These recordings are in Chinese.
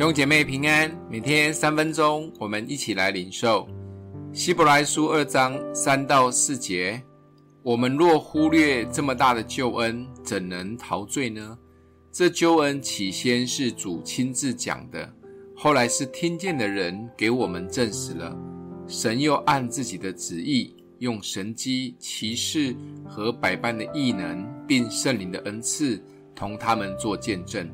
弟兄姐妹平安，每天三分钟，我们一起来领受希伯来书二章三到四节。我们若忽略这么大的救恩，怎能陶醉呢？这救恩起先是主亲自讲的，后来是听见的人给我们证实了。神又按自己的旨意，用神机、奇事和百般的异能，并圣灵的恩赐，同他们做见证。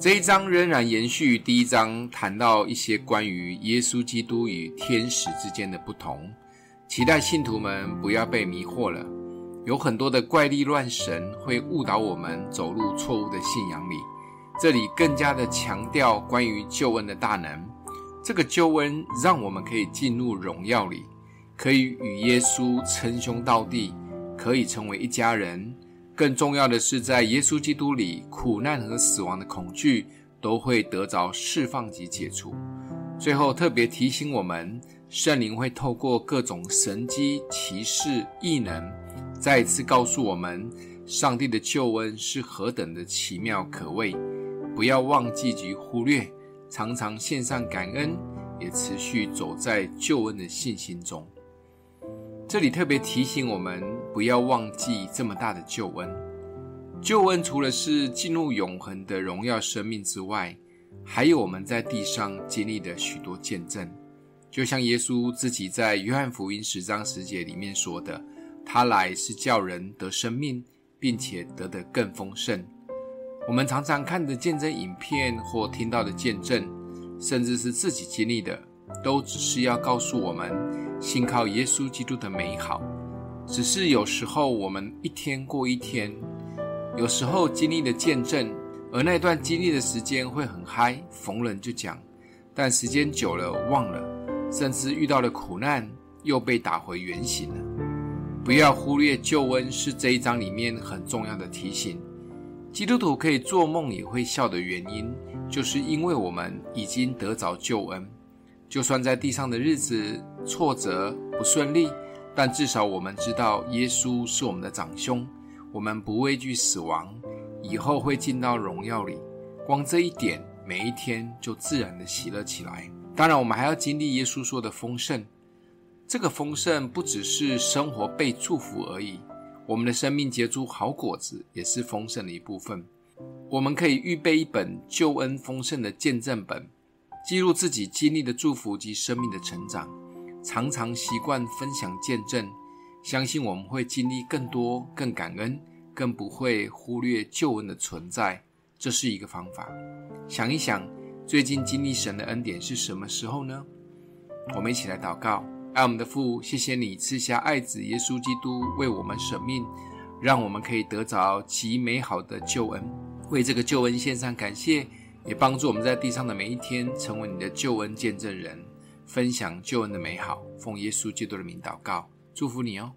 这一章仍然延续第一章，谈到一些关于耶稣基督与天使之间的不同，期待信徒们不要被迷惑了。有很多的怪力乱神会误导我们走入错误的信仰里。这里更加的强调关于救恩的大能，这个救恩让我们可以进入荣耀里，可以与耶稣称兄道弟，可以成为一家人。更重要的是，在耶稣基督里，苦难和死亡的恐惧都会得着释放及解除。最后特别提醒我们，圣灵会透过各种神迹、奇事、异能，再一次告诉我们，上帝的救恩是何等的奇妙可畏。不要忘记及忽略，常常献上感恩，也持续走在救恩的信心中。这里特别提醒我们，不要忘记这么大的救恩。救恩除了是进入永恒的荣耀生命之外，还有我们在地上经历的许多见证。就像耶稣自己在约翰福音十章十节里面说的：“他来是叫人得生命，并且得的更丰盛。”我们常常看的见证影片或听到的见证，甚至是自己经历的，都只是要告诉我们。信靠耶稣基督的美好，只是有时候我们一天过一天，有时候经历的见证，而那段经历的时间会很嗨，逢人就讲，但时间久了忘了，甚至遇到了苦难又被打回原形了。不要忽略救恩是这一章里面很重要的提醒。基督徒可以做梦也会笑的原因，就是因为我们已经得着救恩。就算在地上的日子挫折不顺利，但至少我们知道耶稣是我们的长兄，我们不畏惧死亡，以后会进到荣耀里。光这一点，每一天就自然的喜乐起来。当然，我们还要经历耶稣说的丰盛。这个丰盛不只是生活被祝福而已，我们的生命结出好果子也是丰盛的一部分。我们可以预备一本救恩丰盛的见证本。记录自己经历的祝福及生命的成长，常常习惯分享见证，相信我们会经历更多、更感恩，更不会忽略救恩的存在。这是一个方法。想一想，最近经历神的恩典是什么时候呢？我们一起来祷告：爱我们的父，谢谢你赐下爱子耶稣基督为我们舍命，让我们可以得着极美好的救恩。为这个救恩献上感谢。也帮助我们在地上的每一天，成为你的救恩见证人，分享救恩的美好。奉耶稣基督的名祷告，祝福你哦。